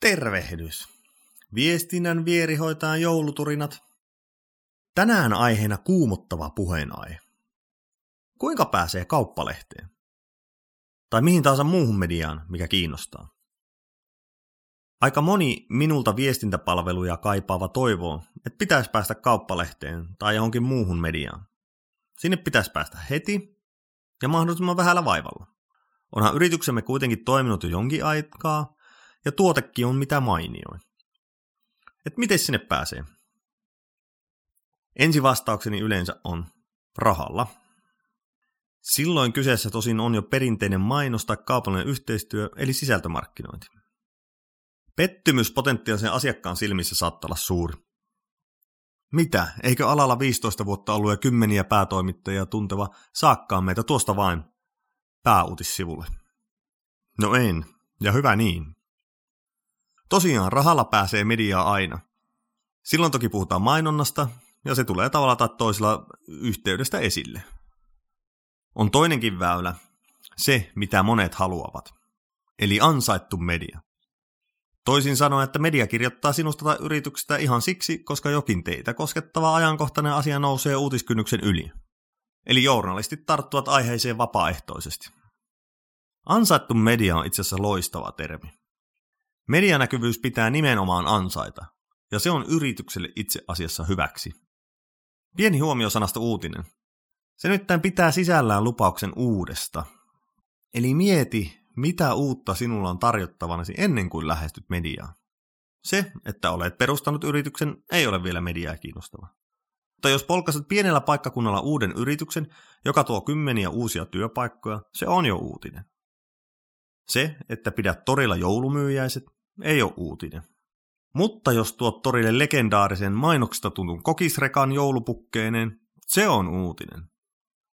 Tervehdys! Viestinnän vierihoitajan jouluturinat. Tänään aiheena kuumottava puheenaihe. Kuinka pääsee kauppalehteen? Tai mihin tahansa muuhun mediaan, mikä kiinnostaa. Aika moni minulta viestintäpalveluja kaipaava toivoo, että pitäisi päästä kauppalehteen tai johonkin muuhun mediaan. Sinne pitäisi päästä heti ja mahdollisimman vähällä vaivalla. Onhan yrityksemme kuitenkin toiminut jo jonkin aikaa, ja tuotekin on mitä mainioin. Et miten sinne pääsee? Ensi vastaukseni yleensä on rahalla. Silloin kyseessä tosin on jo perinteinen mainos tai kaupallinen yhteistyö, eli sisältömarkkinointi. Pettymys potentiaalisen asiakkaan silmissä saattaa olla suuri. Mitä, eikö alalla 15 vuotta ollut ja kymmeniä päätoimittajia tunteva saakkaan meitä tuosta vain pääuutissivulle? No en, ja hyvä niin. Tosiaan rahalla pääsee mediaa aina. Silloin toki puhutaan mainonnasta, ja se tulee tavalla tai toisella yhteydestä esille. On toinenkin väylä, se mitä monet haluavat, eli ansaittu media. Toisin sanoen, että media kirjoittaa sinusta tai yrityksestä ihan siksi, koska jokin teitä koskettava ajankohtainen asia nousee uutiskynnyksen yli. Eli journalistit tarttuvat aiheeseen vapaaehtoisesti. Ansaittu media on itse asiassa loistava termi. Medianäkyvyys pitää nimenomaan ansaita, ja se on yritykselle itse asiassa hyväksi. Pieni huomio sanasta uutinen. Se nyt pitää sisällään lupauksen uudesta. Eli mieti, mitä uutta sinulla on tarjottavanasi ennen kuin lähestyt mediaa. Se, että olet perustanut yrityksen, ei ole vielä mediaa kiinnostava. Mutta jos polkaset pienellä paikkakunnalla uuden yrityksen, joka tuo kymmeniä uusia työpaikkoja, se on jo uutinen. Se, että pidät torilla joulumyyjäiset, ei ole uutinen. Mutta jos tuot torille legendaarisen mainoksista tuntun kokisrekan joulupukkeineen, se on uutinen.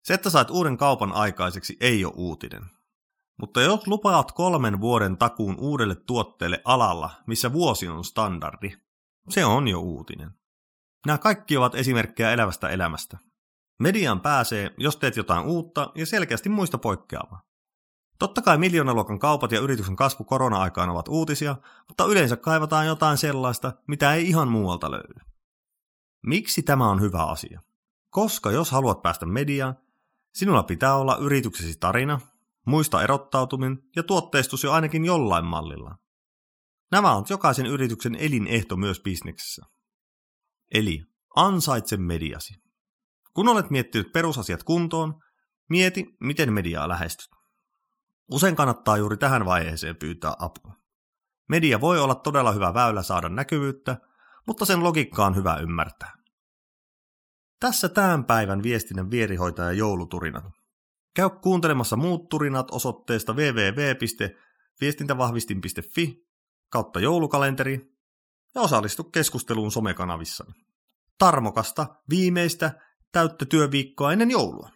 Se, että saat uuden kaupan aikaiseksi, ei ole uutinen. Mutta jos lupaat kolmen vuoden takuun uudelle tuotteelle alalla, missä vuosi on standardi, se on jo uutinen. Nämä kaikki ovat esimerkkejä elävästä elämästä. Median pääsee, jos teet jotain uutta ja selkeästi muista poikkeavaa. Totta kai miljoonaluokan kaupat ja yrityksen kasvu korona-aikaan ovat uutisia, mutta yleensä kaivataan jotain sellaista, mitä ei ihan muualta löydy. Miksi tämä on hyvä asia? Koska jos haluat päästä mediaan, sinulla pitää olla yrityksesi tarina, muista erottautuminen ja tuotteistus jo ainakin jollain mallilla. Nämä on jokaisen yrityksen elinehto myös bisneksessä. Eli ansaitse mediasi. Kun olet miettinyt perusasiat kuntoon, mieti, miten mediaa lähestyt. Usein kannattaa juuri tähän vaiheeseen pyytää apua. Media voi olla todella hyvä väylä saada näkyvyyttä, mutta sen logiikka on hyvä ymmärtää. Tässä tämän päivän viestinnän vierihoitaja jouluturinat. Käy kuuntelemassa muut turinat osoitteesta www.viestintävahvistin.fi kautta joulukalenteri ja osallistu keskusteluun somekanavissa. Tarmokasta viimeistä täyttä työviikkoa ennen joulua.